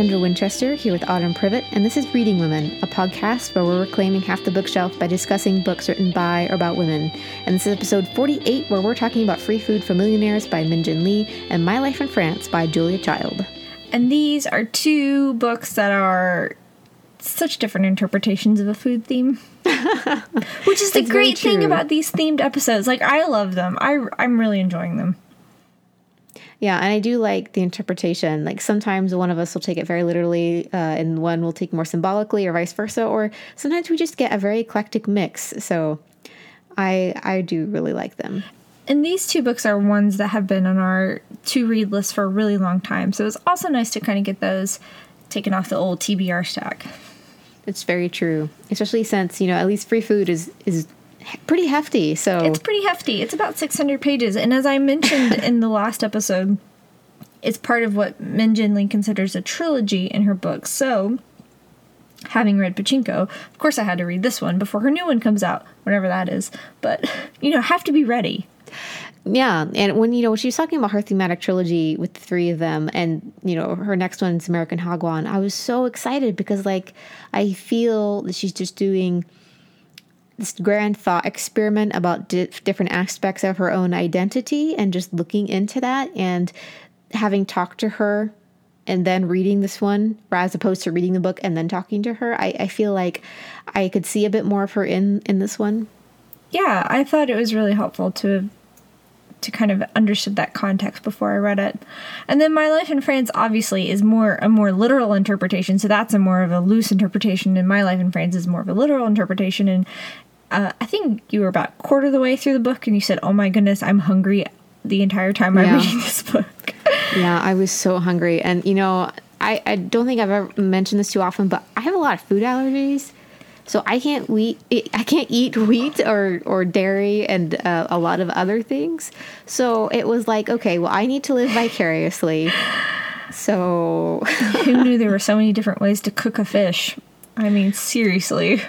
Kendra Winchester here with Autumn Privet, and this is Reading Women, a podcast where we're reclaiming half the bookshelf by discussing books written by or about women. And this is episode 48, where we're talking about Free Food for Millionaires by Min Jin Lee and My Life in France by Julia Child. And these are two books that are such different interpretations of a food theme. Which is the great thing about these themed episodes. Like I love them. I I'm really enjoying them. Yeah, and I do like the interpretation. Like sometimes one of us will take it very literally, uh, and one will take more symbolically, or vice versa. Or sometimes we just get a very eclectic mix. So I I do really like them. And these two books are ones that have been on our to read list for a really long time. So it's also nice to kind of get those taken off the old TBR stack. It's very true, especially since you know at least free food is is pretty hefty. So it's pretty hefty. It's about 600 pages, and as I mentioned in the last episode, it's part of what Min Jin Lee considers a trilogy in her books. So, having read Pachinko, of course, I had to read this one before her new one comes out, whatever that is. But you know, have to be ready. Yeah, and when you know when she was talking about her thematic trilogy with the three of them, and you know her next one is American Hagwon, I was so excited because like I feel that she's just doing this grand thought experiment about di- different aspects of her own identity and just looking into that and having talked to her and then reading this one as opposed to reading the book and then talking to her I, I feel like i could see a bit more of her in in this one yeah i thought it was really helpful to to kind of understood that context before I read it. And then My Life in France obviously is more a more literal interpretation, so that's a more of a loose interpretation and My Life in France is more of a literal interpretation and uh, I think you were about quarter of the way through the book and you said, "Oh my goodness, I'm hungry." The entire time I'm reading this book. yeah, I was so hungry, and you know, I I don't think I've ever mentioned this too often, but I have a lot of food allergies. So I can't wheat, I can't eat wheat or, or dairy and uh, a lot of other things. So it was like, okay, well, I need to live vicariously. So who knew there were so many different ways to cook a fish? I mean, seriously.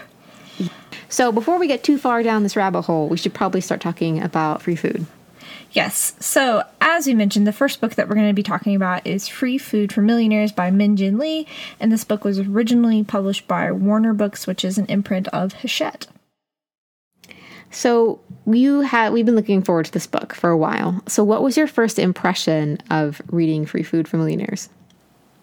So before we get too far down this rabbit hole, we should probably start talking about free food. Yes. So, as we mentioned, the first book that we're going to be talking about is Free Food for Millionaires by Min Jin Lee. And this book was originally published by Warner Books, which is an imprint of Hachette. So, you had we've been looking forward to this book for a while. So, what was your first impression of reading Free Food for Millionaires?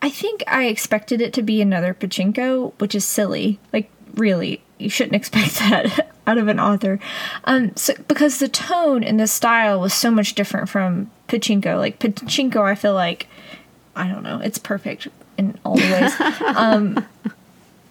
I think I expected it to be another pachinko, which is silly. Like, really, you shouldn't expect that out of an author. Um, so, because the tone and the style was so much different from Pachinko. Like Pachinko, I feel like I don't know, it's perfect in all the ways. um,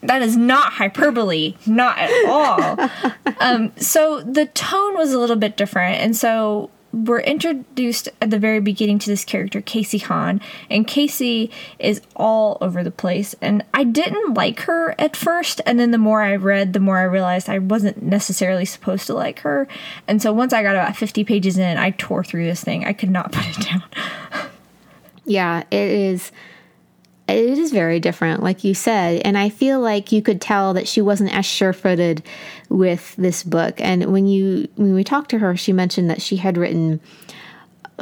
that is not hyperbole, not at all. Um, so the tone was a little bit different, and so we're introduced at the very beginning to this character, Casey Han, and Casey is all over the place. And I didn't like her at first, and then the more I read, the more I realized I wasn't necessarily supposed to like her. And so once I got about 50 pages in, I tore through this thing. I could not put it down. yeah, it is it is very different, like you said. And I feel like you could tell that she wasn't as sure footed with this book. And when you when we talked to her, she mentioned that she had written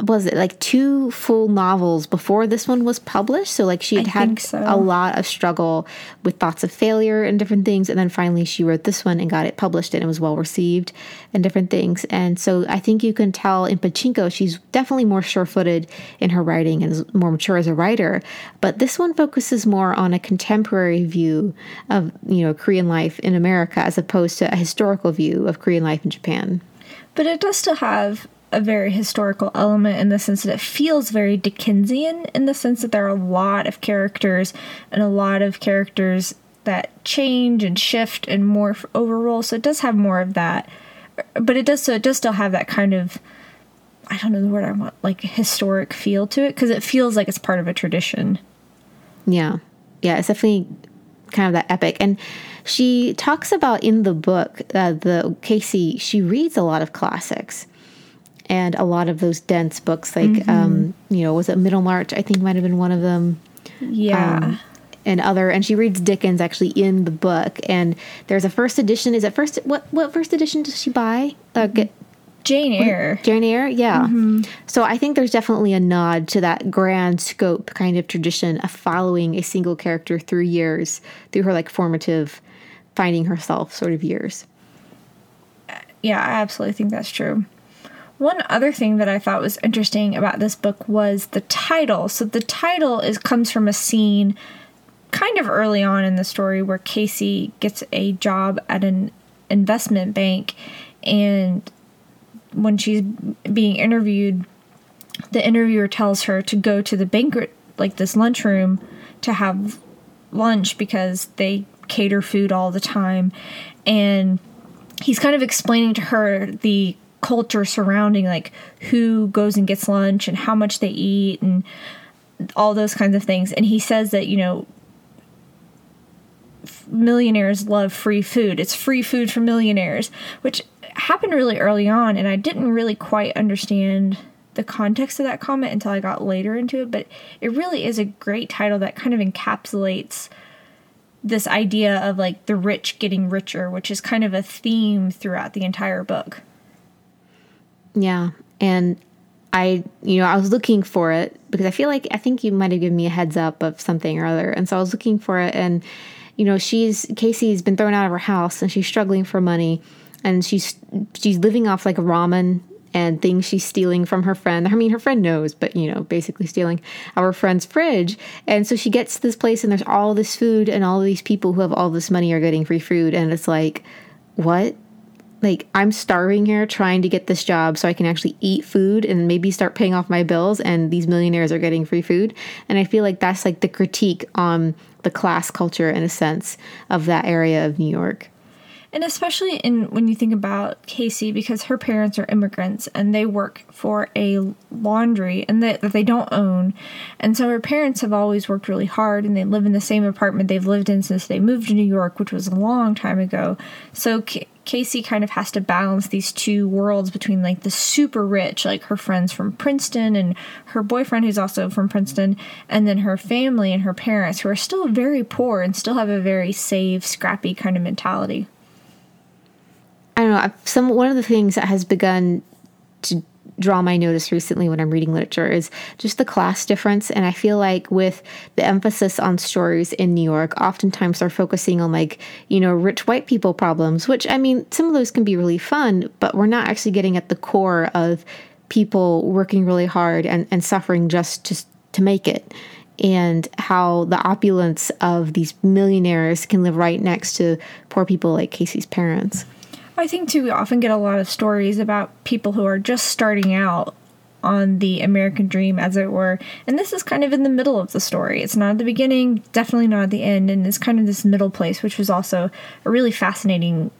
was it like two full novels before this one was published? So like she had had so. a lot of struggle with thoughts of failure and different things and then finally she wrote this one and got it published and it was well received and different things. And so i think you can tell in pachinko she's definitely more sure-footed in her writing and is more mature as a writer but this one focuses more on a contemporary view of you know korean life in america as opposed to a historical view of korean life in japan. But it does still have a very historical element in the sense that it feels very Dickensian in the sense that there are a lot of characters and a lot of characters that change and shift and morph over role. So it does have more of that, but it does so it does still have that kind of I don't know the word I want like historic feel to it because it feels like it's part of a tradition. Yeah, yeah, it's definitely kind of that epic and she talks about in the book uh, the casey she reads a lot of classics and a lot of those dense books, like mm-hmm. um, you know, was it Middlemarch? I think might have been one of them. Yeah. Um, and other, and she reads Dickens actually in the book. And there's a first edition. Is it first? What what first edition does she buy? Uh, get Jane Eyre. Jane Eyre, yeah. So I think there's definitely a nod to that grand scope kind of tradition of following a single character through years, through her like formative finding herself sort of years. Yeah, I absolutely think that's true. One other thing that I thought was interesting about this book was the title. So the title is comes from a scene kind of early on in the story where Casey gets a job at an investment bank and when she's being interviewed the interviewer tells her to go to the banquet like this lunchroom to have lunch because they cater food all the time and he's kind of explaining to her the culture surrounding like who goes and gets lunch and how much they eat and all those kinds of things. And he says that you know millionaires love free food. It's free food for millionaires which happened really early on and i didn't really quite understand the context of that comment until i got later into it but it really is a great title that kind of encapsulates this idea of like the rich getting richer which is kind of a theme throughout the entire book Yeah. And I, you know, I was looking for it because I feel like I think you might have given me a heads up of something or other. And so I was looking for it. And, you know, she's, Casey's been thrown out of her house and she's struggling for money. And she's, she's living off like ramen and things she's stealing from her friend. I mean, her friend knows, but, you know, basically stealing our friend's fridge. And so she gets to this place and there's all this food and all these people who have all this money are getting free food. And it's like, what? Like I'm starving here trying to get this job so I can actually eat food and maybe start paying off my bills and these millionaires are getting free food and I feel like that's like the critique on the class culture in a sense of that area of New York. And especially in when you think about Casey, because her parents are immigrants and they work for a laundry and that that they don't own, and so her parents have always worked really hard and they live in the same apartment they've lived in since they moved to New York, which was a long time ago. So Casey kind of has to balance these two worlds between like the super rich, like her friends from Princeton and her boyfriend who's also from Princeton, and then her family and her parents who are still very poor and still have a very save, scrappy kind of mentality. I don't know. Some one of the things that has begun to draw my notice recently when I'm reading literature is just the class difference. And I feel like with the emphasis on stories in New York, oftentimes they're focusing on like you know rich white people problems, which I mean some of those can be really fun, but we're not actually getting at the core of people working really hard and, and suffering just to to make it. And how the opulence of these millionaires can live right next to poor people like Casey's parents. I think too we often get a lot of stories about people who are just starting out on the American dream, as it were. And this is kind of in the middle of the story. It's not at the beginning, definitely not at the end, and it's kind of this middle place, which was also a really fascinating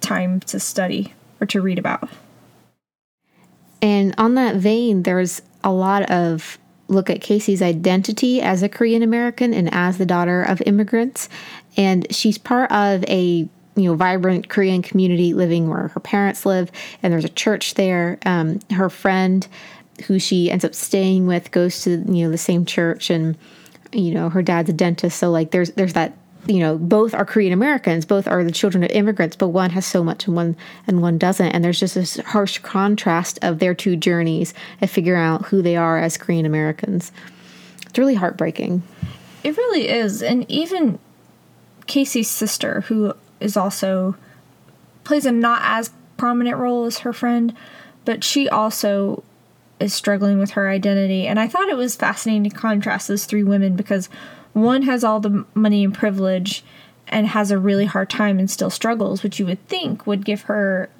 time to study or to read about. And on that vein, there's a lot of look at Casey's identity as a Korean American and as the daughter of immigrants. And she's part of a you know vibrant Korean community living where her parents live, and there's a church there. Um, her friend, who she ends up staying with, goes to you know the same church, and you know her dad's a dentist. So like there's there's that you know both are Korean Americans, both are the children of immigrants, but one has so much and one and one doesn't. And there's just this harsh contrast of their two journeys and figuring out who they are as Korean Americans. It's really heartbreaking. It really is. And even Casey's sister, who is also plays a not as prominent role as her friend, but she also is struggling with her identity. And I thought it was fascinating to contrast those three women because one has all the money and privilege and has a really hard time and still struggles, which you would think would give her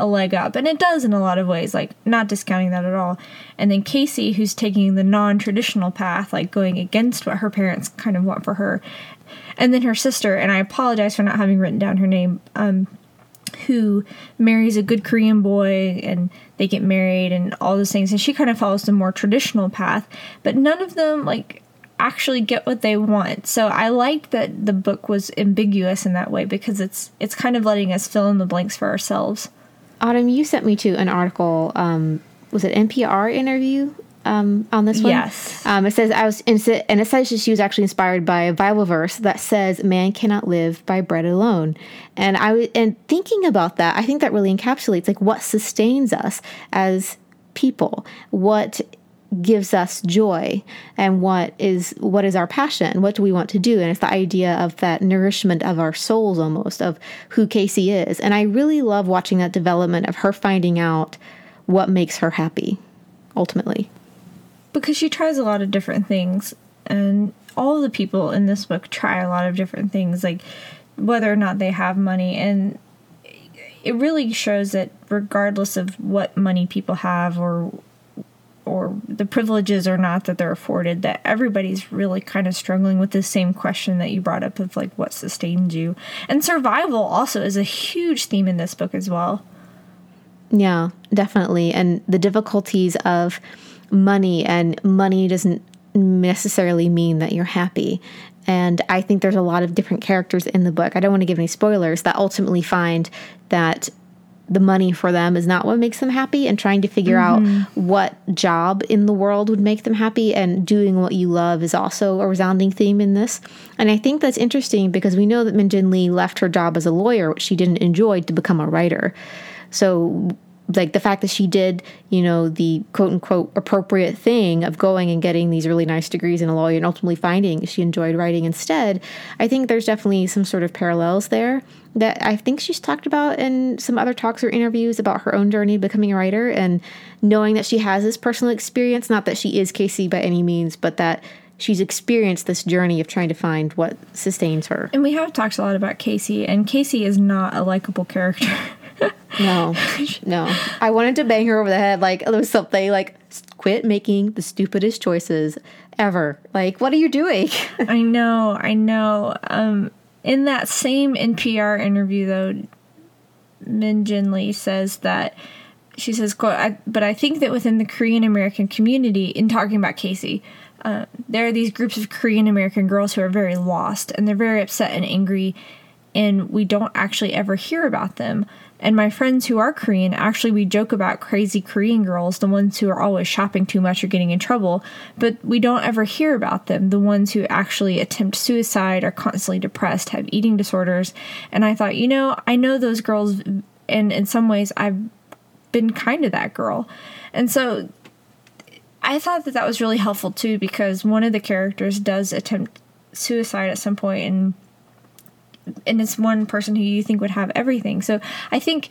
a leg up. And it does in a lot of ways, like not discounting that at all. And then Casey, who's taking the non traditional path, like going against what her parents kind of want for her. And then her sister, and I apologize for not having written down her name, um, who marries a good Korean boy and they get married and all those things. And she kind of follows the more traditional path, but none of them, like, actually get what they want. So I like that the book was ambiguous in that way because it's it's kind of letting us fill in the blanks for ourselves. Autumn, you sent me to an article. Um, was it NPR interview um, on this one. Yes. Um, it says I was, and it says she was actually inspired by a Bible verse that says, "Man cannot live by bread alone." And I was, and thinking about that, I think that really encapsulates like what sustains us as people, what gives us joy and what is what is our passion? What do we want to do? And it's the idea of that nourishment of our souls almost of who casey is. And i really love watching that development of her finding out what makes her happy ultimately. Because she tries a lot of different things and all the people in this book try a lot of different things like whether or not they have money. And it really shows that regardless of what money people have or or the privileges or not that they're afforded that everybody's really kind of struggling with the same question that you brought up of like what sustains you. And survival also is a huge theme in this book as well. Yeah definitely. And the difficulties of money and money doesn't necessarily mean that you're happy. And I think there's a lot of different characters in the book. I don't want to give any spoilers that ultimately find that the money for them is not what makes them happy and trying to figure mm-hmm. out what job in the world would make them happy and doing what you love is also a resounding theme in this. And I think that's interesting because we know that Min Jin Lee left her job as a lawyer, which she didn't enjoy, to become a writer. So like the fact that she did, you know, the quote unquote appropriate thing of going and getting these really nice degrees in a lawyer and ultimately finding she enjoyed writing instead, I think there's definitely some sort of parallels there that I think she's talked about in some other talks or interviews about her own journey becoming a writer and knowing that she has this personal experience, not that she is Casey by any means, but that she's experienced this journey of trying to find what sustains her. And we have talked a lot about Casey, and Casey is not a likable character. no, no. I wanted to bang her over the head like it was something like quit making the stupidest choices ever. Like, what are you doing? I know, I know. Um, in that same NPR interview, though, Min Jin Lee says that she says, "quote I, But I think that within the Korean American community, in talking about Casey, uh, there are these groups of Korean American girls who are very lost and they're very upset and angry, and we don't actually ever hear about them." And my friends who are Korean, actually, we joke about crazy Korean girls, the ones who are always shopping too much or getting in trouble, but we don't ever hear about them, the ones who actually attempt suicide, are constantly depressed, have eating disorders. And I thought, you know, I know those girls, and in some ways, I've been kind of that girl. And so I thought that that was really helpful too, because one of the characters does attempt suicide at some point, and and it's one person who you think would have everything. So I think,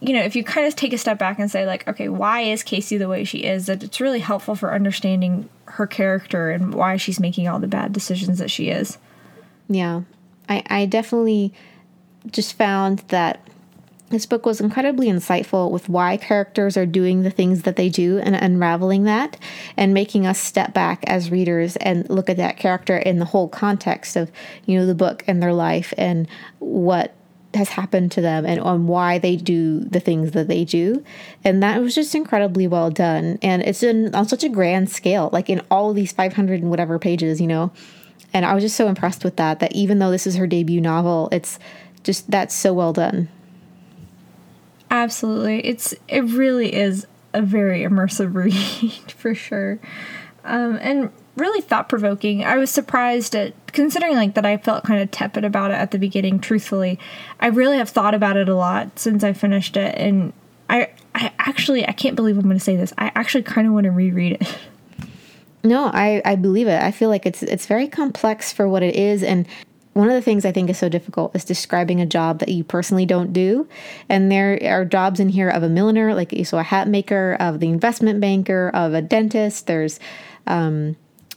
you know, if you kind of take a step back and say, like, okay, why is Casey the way she is, that it's really helpful for understanding her character and why she's making all the bad decisions that she is. Yeah. I, I definitely just found that this book was incredibly insightful with why characters are doing the things that they do and unraveling that and making us step back as readers and look at that character in the whole context of, you know, the book and their life and what has happened to them and on why they do the things that they do. And that was just incredibly well done. And it's in, on such a grand scale, like in all these 500 and whatever pages, you know. And I was just so impressed with that, that even though this is her debut novel, it's just that's so well done. Absolutely. It's it really is a very immersive read for sure. Um, and really thought provoking. I was surprised at considering like that I felt kind of tepid about it at the beginning, truthfully. I really have thought about it a lot since I finished it and I I actually I can't believe I'm going to say this. I actually kind of want to reread it. No, I, I believe it. I feel like it's it's very complex for what it is and one of the things I think is so difficult is describing a job that you personally don't do. And there are jobs in here of a milliner, like so a hat maker, of the investment banker, of a dentist. There's um,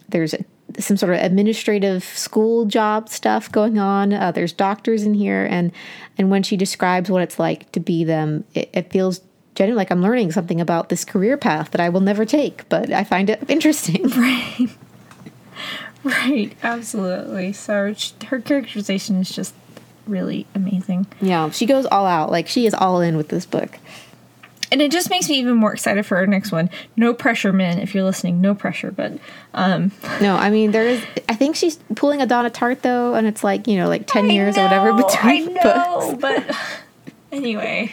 there's some sort of administrative school job stuff going on. Uh, there's doctors in here, and and when she describes what it's like to be them, it, it feels genuinely like I'm learning something about this career path that I will never take, but I find it interesting. Right. Right, absolutely. So her characterization is just really amazing. Yeah, she goes all out. Like she is all in with this book. And it just makes me even more excited for her next one. No pressure, Min, if you're listening. No pressure, but um No, I mean there is I think she's pulling a Donna Tartt though, and it's like, you know, like ten I years know, or whatever between I know, books. but anyway.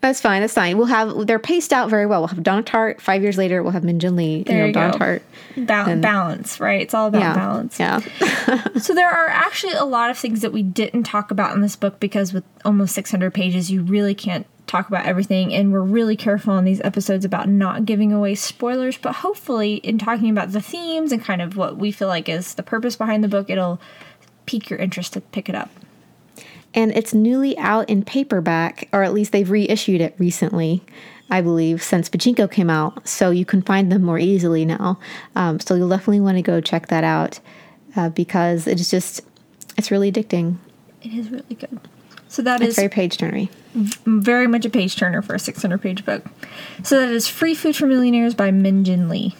That's fine. That's fine. We'll have they're paced out very well. We'll have Donna Tartt. Five years later, we'll have Min Jin Lee. There you know, you go. Tartt. Ba- balance, right? It's all about Yeah. balance. Yeah. So there are actually a lot of things that we didn't talk about in this book because with almost 600 pages, you really can't talk about everything and we're really careful on these episodes about not giving away spoilers, but hopefully in talking about the themes and kind of what we feel like is the purpose behind the book, it'll pique your interest to pick it up. And it's newly out in paperback, or at least they've reissued it recently, I believe, since Pachinko came out. So you can find them more easily now. Um, so you'll definitely want to go check that out uh, because it's just it's really addicting. It is really good. So that It's is very page turnery. very much a page turner for a 600 page book. So that is Free Food for Millionaires by Min Jin Lee.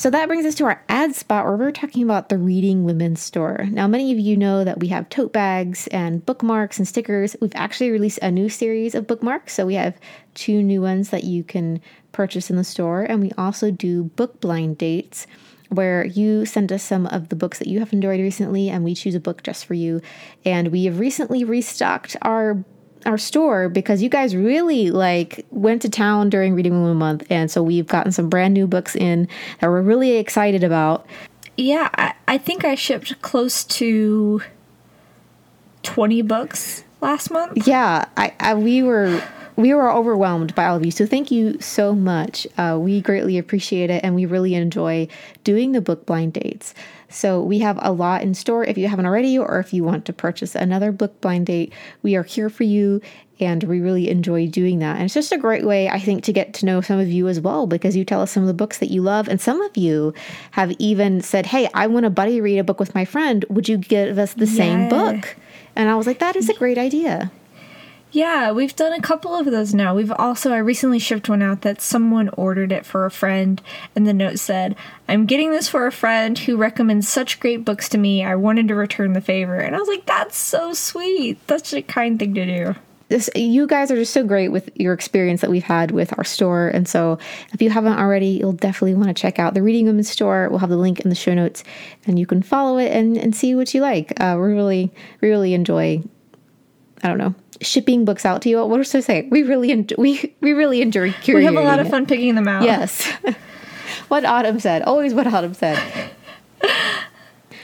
So that brings us to our ad spot where we're talking about the Reading Women's Store. Now, many of you know that we have tote bags and bookmarks and stickers. We've actually released a new series of bookmarks. So we have two new ones that you can purchase in the store. And we also do book blind dates where you send us some of the books that you have enjoyed recently and we choose a book just for you. And we have recently restocked our our store because you guys really like went to town during reading women month and so we've gotten some brand new books in that we're really excited about. Yeah, I, I think I shipped close to 20 books last month. yeah i, I we were we were overwhelmed by all of you so thank you so much. Uh, we greatly appreciate it and we really enjoy doing the book blind dates so we have a lot in store if you haven't already or if you want to purchase another book blind date we are here for you and we really enjoy doing that. And it's just a great way i think to get to know some of you as well because you tell us some of the books that you love and some of you have even said hey i want to buddy read a book with my friend. Would you give us the same book? And i was like that is a great idea Yeah, we've done a couple of those now. We've also, I recently shipped one out that someone ordered it for a friend, and the note said, I'm getting this for a friend who recommends such great books to me. I wanted to return the favor. And I was like, that's so sweet. That's a kind thing to do. this you guys are just so great with your experience that we've had with our store and so if you haven't already you'll definitely want to check out the reading women's store we'll have the link in the show notes and you can follow it and, and see what you like uh, we really really enjoy i don't know shipping books out to you what was i say we really enjoy we, we really enjoy curating We have a lot of fun picking them out. Yes. what Autumn said. Always what Autumn said.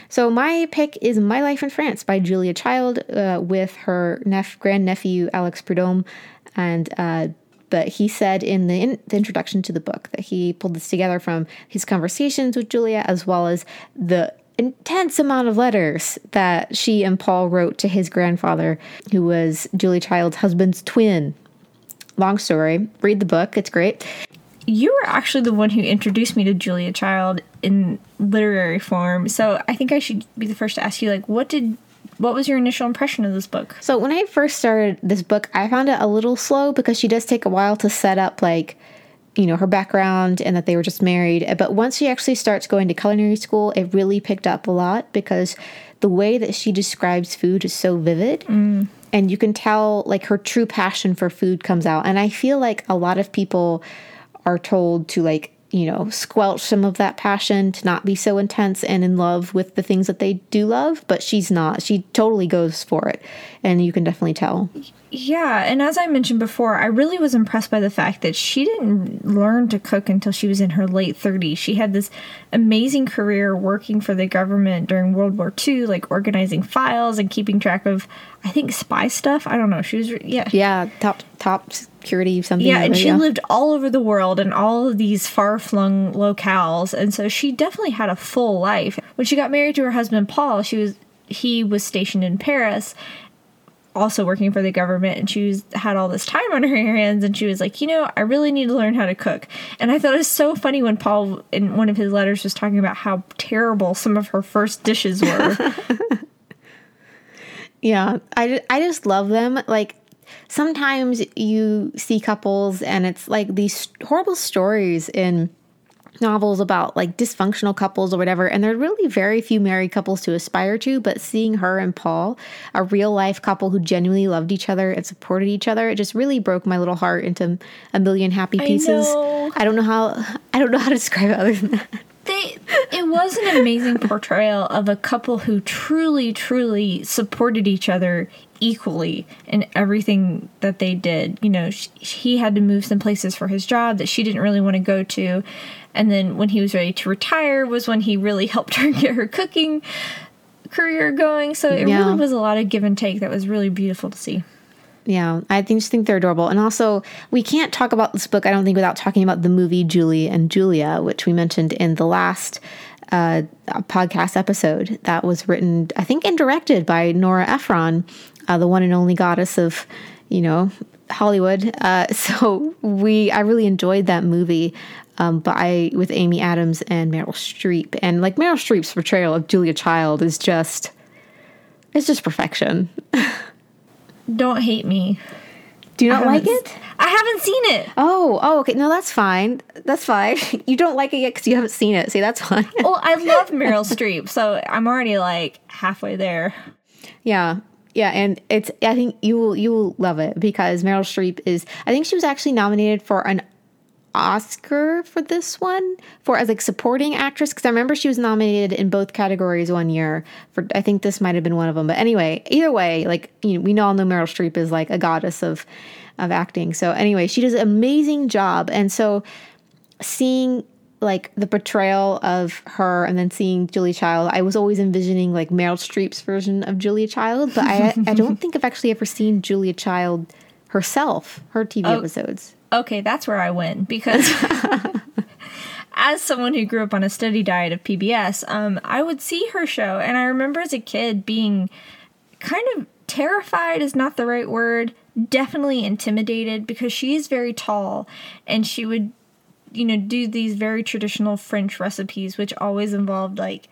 So my pick is My Life in France by Julia Child uh, with her nep- grandnephew Alex Prud'homme, and uh, but he said in the, in the introduction to the book that he pulled this together from his conversations with Julia as well as the intense amount of letters that she and Paul wrote to his grandfather, who was Julia Child's husband's twin. Long story. Read the book; it's great. You were actually the one who introduced me to Julia Child in literary form. So I think I should be the first to ask you, like, what did, what was your initial impression of this book? So when I first started this book, I found it a little slow because she does take a while to set up like you know her background and that they were just married. But once she actually starts going to culinary school, it really picked up a lot because the way that she describes food is so vivid. Mm. And you can tell like her true passion for food comes out. And I feel like a lot of people are told to like you know squelch some of that passion to not be so intense and in love with the things that they do love but she's not she totally goes for it and you can definitely tell Yeah, and as I mentioned before, I really was impressed by the fact that she didn't learn to cook until she was in her late 30s. She had this amazing career working for the government during World War II, like organizing files and keeping track of, I think, spy stuff. I don't know. She was, yeah. yeah top top security something Yeah, and she lived all over the world in all of these far flung locales, and so she definitely had a full life. When she got married to her husband Paul, she was he was stationed in Paris, also working for the government, and she was had all this time on her hands, and she was like, you know, I really need to learn how to cook. And I thought it was so funny when Paul in one of his letters was talking about how terrible some of her first dishes were. Yeah, I, I just love them. Like sometimes you see couples and it's like these horrible stories in novels about like dysfunctional couples or whatever and there are really very few married couples to aspire to but seeing her and paul a real life couple who genuinely loved each other and supported each other it just really broke my little heart into a million happy pieces know. I don't know how i don't know how to describe it other than that they it was an amazing portrayal of a couple who truly truly supported each other equally in everything that they did. You know she, he had to move some places for his job that she didn't really want to go to. And then when he was ready to retire was when he really helped her get her cooking career going. So it Yeah. really was a lot of give and take that was really beautiful to see Yeah, I think just think they're adorable. And also, we can't talk about this book, I don't think, without talking about the movie Julie and Julia, which we mentioned in the last uh, podcast episode. That was written, I think, and directed by Nora Ephron, uh, the one and only goddess of, you know, Hollywood. Uh, so we, I really enjoyed that movie. Um, but I with Amy Adams and Meryl Streep, and like Meryl Streep's portrayal of Julia Child is just, it's just perfection. don't hate me Do you not like it? i haven't seen it Oh, oh, okay. No, that's fine. That's fine. You don't like it yet because you haven't seen it. See, that's fine. well i love meryl streep so i'm already like halfway there yeah, yeah, and it's. I think you will you will love it because Meryl Streep is. I think she was actually nominated for an Oscar for this one for as like supporting actress because I remember she was nominated in both categories one year for. I think this might have been one of them. But anyway, either way, like you know, we all know Meryl Streep is like a goddess of of acting. So anyway, she does an amazing job, and so seeing like the portrayal of her and then seeing Julia Child, I was always envisioning like Meryl Streep's version of Julia Child, but I I don't think I've actually ever seen Julia Child herself, her TV oh, episodes. Okay, that's where I win because as someone who grew up on a steady diet of PBS, um, I would see her show, and I remember as a kid being kind of terrified is not the right word, definitely intimidated because she is very tall, and she would, you know, do these very traditional French recipes, which always involved like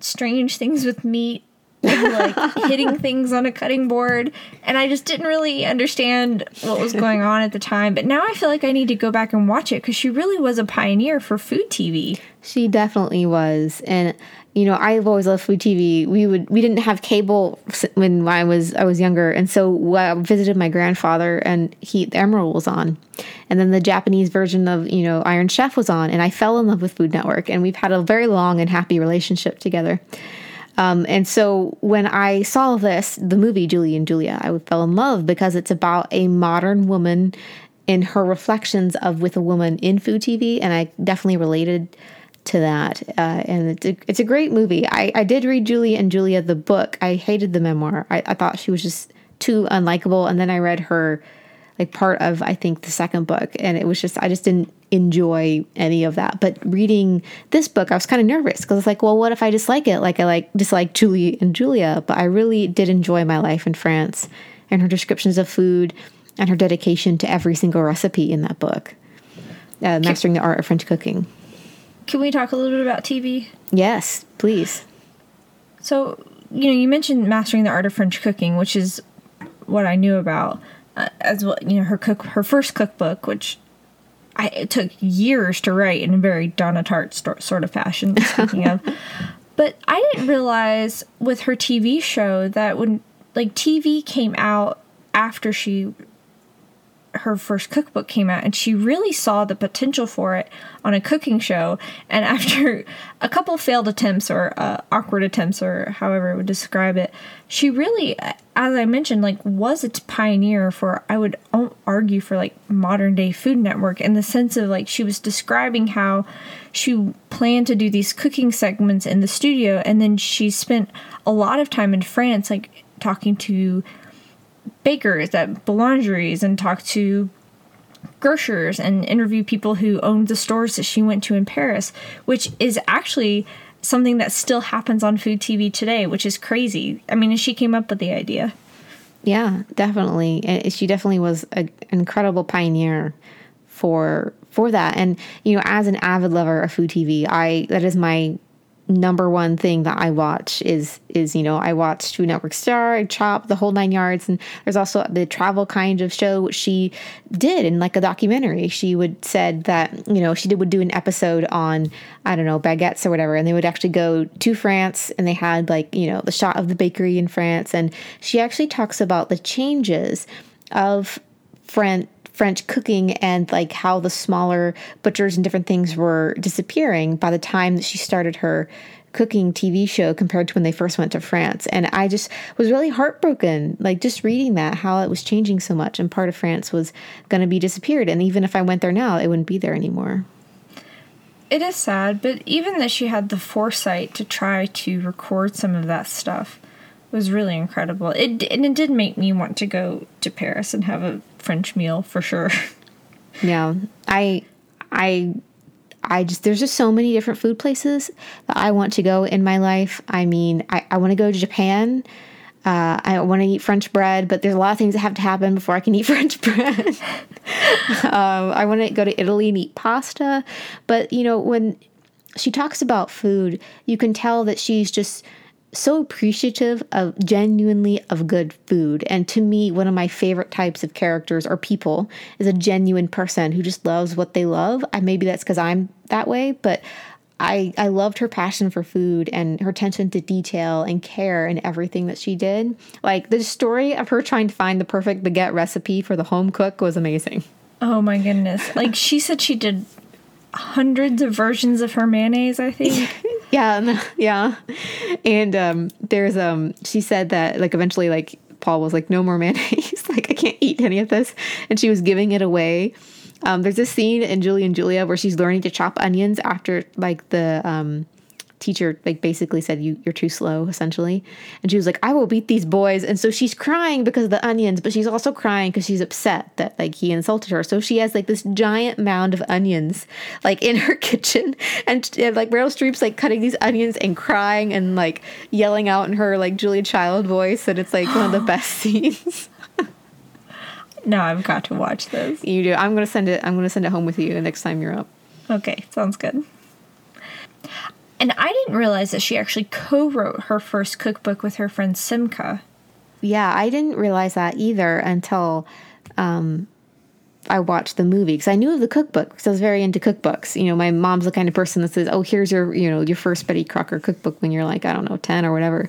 strange things with meat and like hitting things on a cutting board and i just didn't really understand what was going on at the time but now i feel like i need to go back and watch it because she really was a pioneer for food tv She definitely was, and you know I've always loved food TV. We would we didn't have cable when I was I was younger, and so uh, I visited my grandfather, and he Emeril was on, and then the Japanese version of you know Iron Chef was on, and I fell in love with Food Network, and we've had a very long and happy relationship together. Um, and so when I saw this, the movie Julie and Julia, I fell in love because it's about a modern woman in her reflections of with a woman in food TV, and I definitely related to that. Uh, and it's a, it's a great movie. I, I did read Julie and Julia the book. I hated the memoir. I, I thought she was just too unlikable, and then I read her like part of I think the second book, and it was just I just didn't enjoy any of that. But reading this book, I was kind of nervous because it's like, well, what if I dislike it? Like I like dislike Julie and Julia, but I really did enjoy my life in France and her descriptions of food and her dedication to every single recipe in that book, uh, mastering the art of French cooking. can we talk a little bit about tv Yes, please. So, you know, you mentioned mastering the art of French cooking, which is what I knew about, uh, as well. You know, her cook, her first cookbook, which I it took years to write in a very Donna Tartt sto- sort of fashion. Speaking of, but I didn't realize with her TV show that when like TV came out after she her first cookbook came out and she really saw the potential for it on a cooking show. And after a couple failed attempts or uh, awkward attempts or however I would describe it she really as i mentioned like was its pioneer for i would argue for like modern day food network in the sense of like she was describing how she planned to do these cooking segments in the studio and then she spent a lot of time in france like talking to bakers at boulangeries and talk to grocers and interview people who owned the stores that she went to in Paris, which is actually something that still happens on food TV today, which is crazy. I mean, she came up with the idea. Yeah, definitely. She definitely was an incredible pioneer for for that. And you know, as an avid lover of food TV, I that is my number one thing that I watch is is you know I watch Food Network Star, I Chop, the whole nine yards, and there's also the travel kind of show which she did in like a documentary. She would said that you know she did would do an episode on I don't know baguettes or whatever, and they would actually go to France and they had like you know the shot of the bakery in France, and she actually talks about the changes of French French cooking and like how the smaller butchers and different things were disappearing by the time that she started her cooking TV show compared to when they first went to France. And I just was really heartbroken, like just reading that, how it was changing so much. And part of France was going to be disappeared. And even if I went there now, it wouldn't be there anymore. It is sad, but even that she had the foresight to try to record some of that stuff was really incredible. It and it did make me want to go to Paris and have a French meal for sure. Yeah, I, I, I just there's just so many different food places that I want to go in my life. I mean, I, I want to go to Japan. Uh, I want to eat French bread, but there's a lot of things that have to happen before I can eat French bread. um, I want to go to Italy and eat pasta, but you know when she talks about food, you can tell that she's just so appreciative of genuinely of good food. And to me, one of my favorite types of characters or people is a genuine person who just loves what they love. I maybe that's because I'm that way, but I, I loved her passion for food and her attention to detail and care in everything that she did. Like the story of her trying to find the perfect baguette recipe for the home cook was amazing. Oh my goodness. Like she said she did hundreds of versions of her mayonnaise, I think. yeah, yeah. And um, there's um, she said that like eventually like Paul was like, no more mayonnaise. like I can't eat any of this, and she was giving it away. Um, there's this scene in Julie and Julia where she's learning to chop onions after like the um, teacher like basically said you you're too slow essentially. And she was like i will beat these boys. And so she's crying because of the onions but she's also crying because she's upset that like he insulted her. So she has like this giant mound of onions like in her kitchen and, and like meryl streep's like cutting these onions and crying and like yelling out in her like julia child voice and it's like one of the best scenes. No i've got to watch this. You do. I'm gonna send it i'm gonna send it home with you the next time you're up. Okay sounds good and I didn't realize that she actually co wrote her first cookbook with her friend Simca. Yeah, I didn't realize that either until um, I watched the movie because I knew of the cookbook because I was very into cookbooks. You know, my mom's the kind of person that says, "Oh, here's your, you know, your first Betty Crocker cookbook when you're like, I don't know, ten or whatever."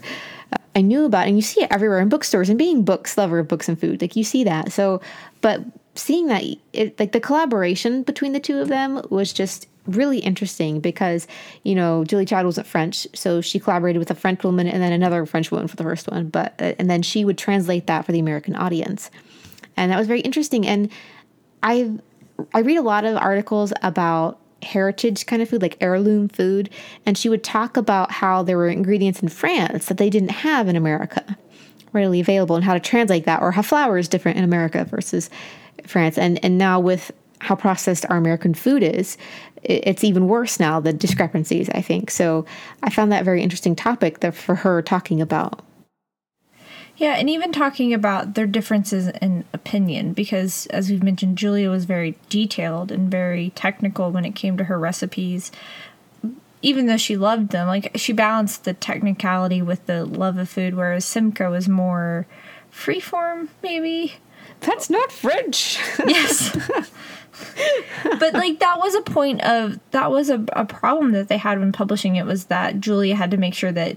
I knew about, it, and you see it everywhere in bookstores. And being books lover of books and food, like you see that. So, but seeing that, it, like the collaboration between the two of them was just really interesting because you know Julie Child wasn't French, so she collaborated with a French woman and then another French woman for the first one, but uh, and then she would translate that for the American audience, and that was very interesting. And I I read a lot of articles about heritage kind of food, like heirloom food, and she would talk about how there were ingredients in France that they didn't have in America readily available and how to translate that or how flour is different in America versus France. And and now with how processed our American food is, it's even worse now, the discrepancies, I think. So I found that very interesting topic that for her talking about. Yeah, and even talking about their differences in opinion, because as we've mentioned, Julia was very detailed and very technical when it came to her recipes. Even though she loved them, like she balanced the technicality with the love of food, whereas Simca was more freeform, maybe. That's not French. yes. but like that was a point of that was a, a problem that they had when publishing it was that Julia had to make sure that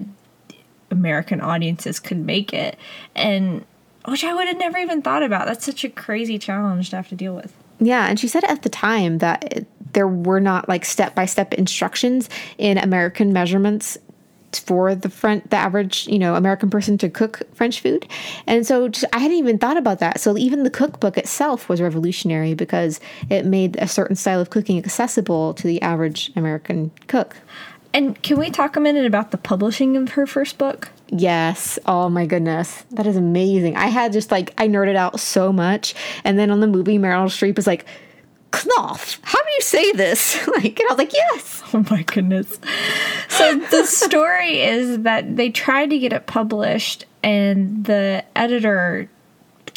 American audiences could make it and which I would have never even thought about. That's such a crazy challenge to have to deal with. Yeah, and she said at the time that it, there were not like step by step instructions in American measurements for the front the average you know american person to cook french food. And so just, i hadn't even thought about that. So even the cookbook itself was revolutionary because it made a certain style of cooking accessible to the average american cook. And can we talk a minute about the publishing of her first book? Yes. Oh my goodness. That is amazing. I had just like i nerded out so much. And then on the movie meryl streep is like Knopf, how do you say this? like, and I was like, yes. Oh my goodness. So the story is that they tried to get it published, and the editor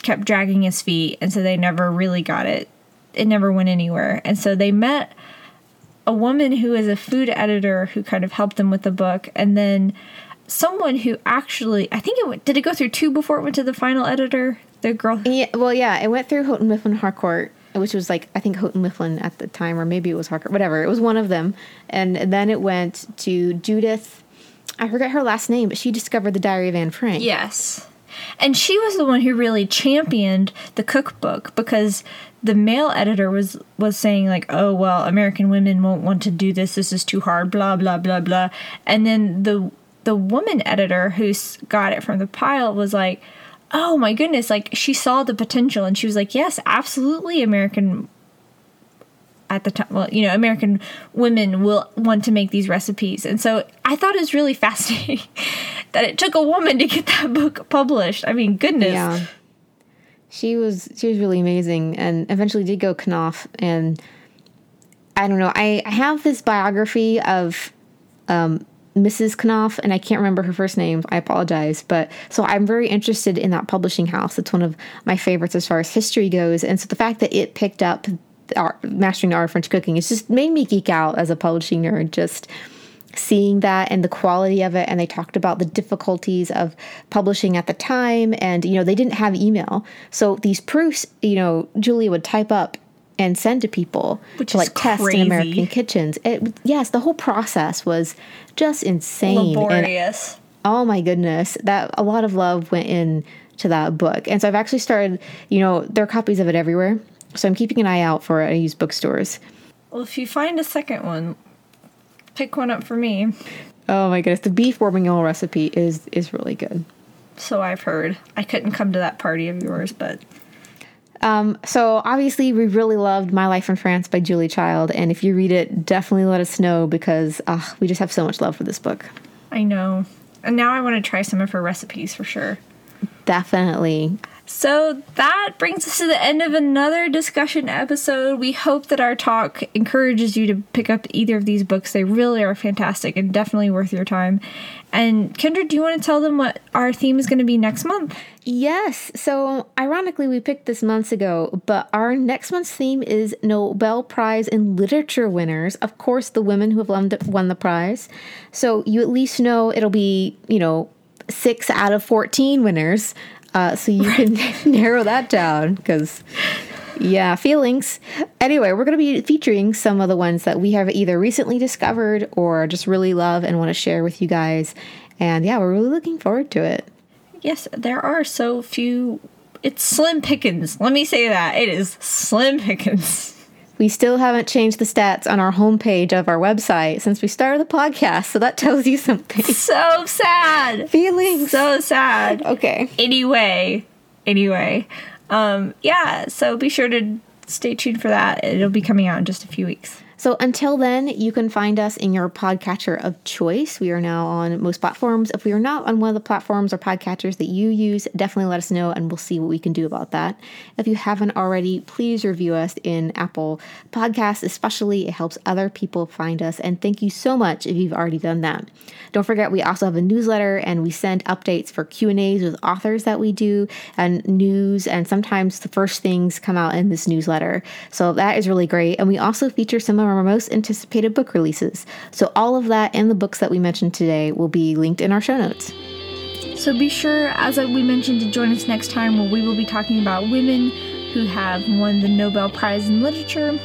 kept dragging his feet, and so they never really got it. It never went anywhere. And so they met a woman who is a food editor who kind of helped them with the book, and then someone who actually, I think it went, did it go through two before it went to the final editor? The girl. Yeah, well, yeah, it went through Houghton Mifflin Harcourt which was like I think Houghton Mifflin at the time, or maybe it was Harker, whatever. It was one of them, and then it went to Judith. I forget her last name, but she discovered the Diary of Anne Frank. Yes, And she was the one who really championed the cookbook because the male editor was was saying like, "Oh, well, American women won't want to do this. This is too hard, blah blah blah blah." And then the the woman editor who got it from the pile was like, "Oh my goodness, like she saw the potential and she was like, "Yes, absolutely American at the time well you know american women will want to make these recipes. And so i thought it was really fascinating that it took a woman to get that book published. I mean goodness. Yeah. She was she was really amazing and eventually did go Knopf and I don't know I, I have this biography of um, Mrs. Knopf and I can't remember her first name I apologize but so I'm very interested in that publishing house it's one of my favorites as far as history goes and so the fact that it picked up mastering the art of French cooking it's just made me geek out as a publishing nerd just seeing that and the quality of it and they talked about the difficulties of publishing at the time and you know they didn't have email so these proofs you know julia would type up and send to people Which to like test crazy. in american kitchens. It, yes the whole process was just insane. And laborious. oh my goodness that a lot of love went in to that book. And so i've actually started you know there are copies of it everywhere. So i'm keeping an eye out for it. I use bookstores. Well if you find a second one pick one up for me. Oh my goodness the beef bourguignon recipe is is really good. So i've heard. I couldn't come to that party of yours but Um, so obviously, we really loved My Life in France by Julia Child, and if you read it, definitely let us know because uh, we just have so much love for this book. i know and now i want to try some of her recipes for sure Definitely. So that brings us to the end of another discussion episode. We hope that our talk encourages you to pick up either of these books. They really are fantastic and definitely worth your time. And Kendra, do you want to tell them what our theme is going to be next month? Yes. So ironically, we picked this months ago, but our next month's theme is Nobel Prize in Literature winners. Of course, the women who have won the, won the prize. So you at least know it'll be, you know, six out of 14 winners. Uh, so you can narrow that down because, yeah, feelings. Anyway, we're going to be featuring some of the ones that we have either recently discovered or just really love and want to share with you guys. And yeah, we're really looking forward to it. Yes, there are so few. It's slim pickings. Let me say that. It is slim pickings. We still haven't changed the stats on our homepage of our website since we started the podcast, so that tells you something. So sad. Feeling So sad. Okay. anyway anyway um yeah so be sure to stay tuned for that. It'll be coming out in just a few weeks So until then, you can find us in your podcatcher of choice. We are now on most platforms. If we are not on one of the platforms or podcatchers that you use, definitely let us know and we'll see what we can do about that. If you haven't already, please review us in Apple Podcasts, especially. It helps other people find us. And thank you so much if you've already done that. Don't forget, we also have a newsletter and we send updates for Q&As with authors that we do and news. And sometimes the first things come out in this newsletter. So that is really great. And we also feature some of our most anticipated book releases. So all of that and the books that we mentioned today will be linked in our show notes. so be sure as we mentioned to join us next time where we will be talking about women who have won the nobel prize in literature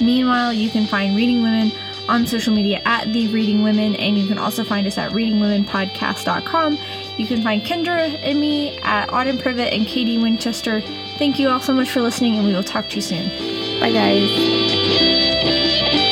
meanwhile you can find reading women on social media at the reading women and you can also find us at readingwomenpodcast.com you can find kendra and me at autumn privett and katie winchester Thank you all so much for listening, and we will talk to you soon. Bye, guys.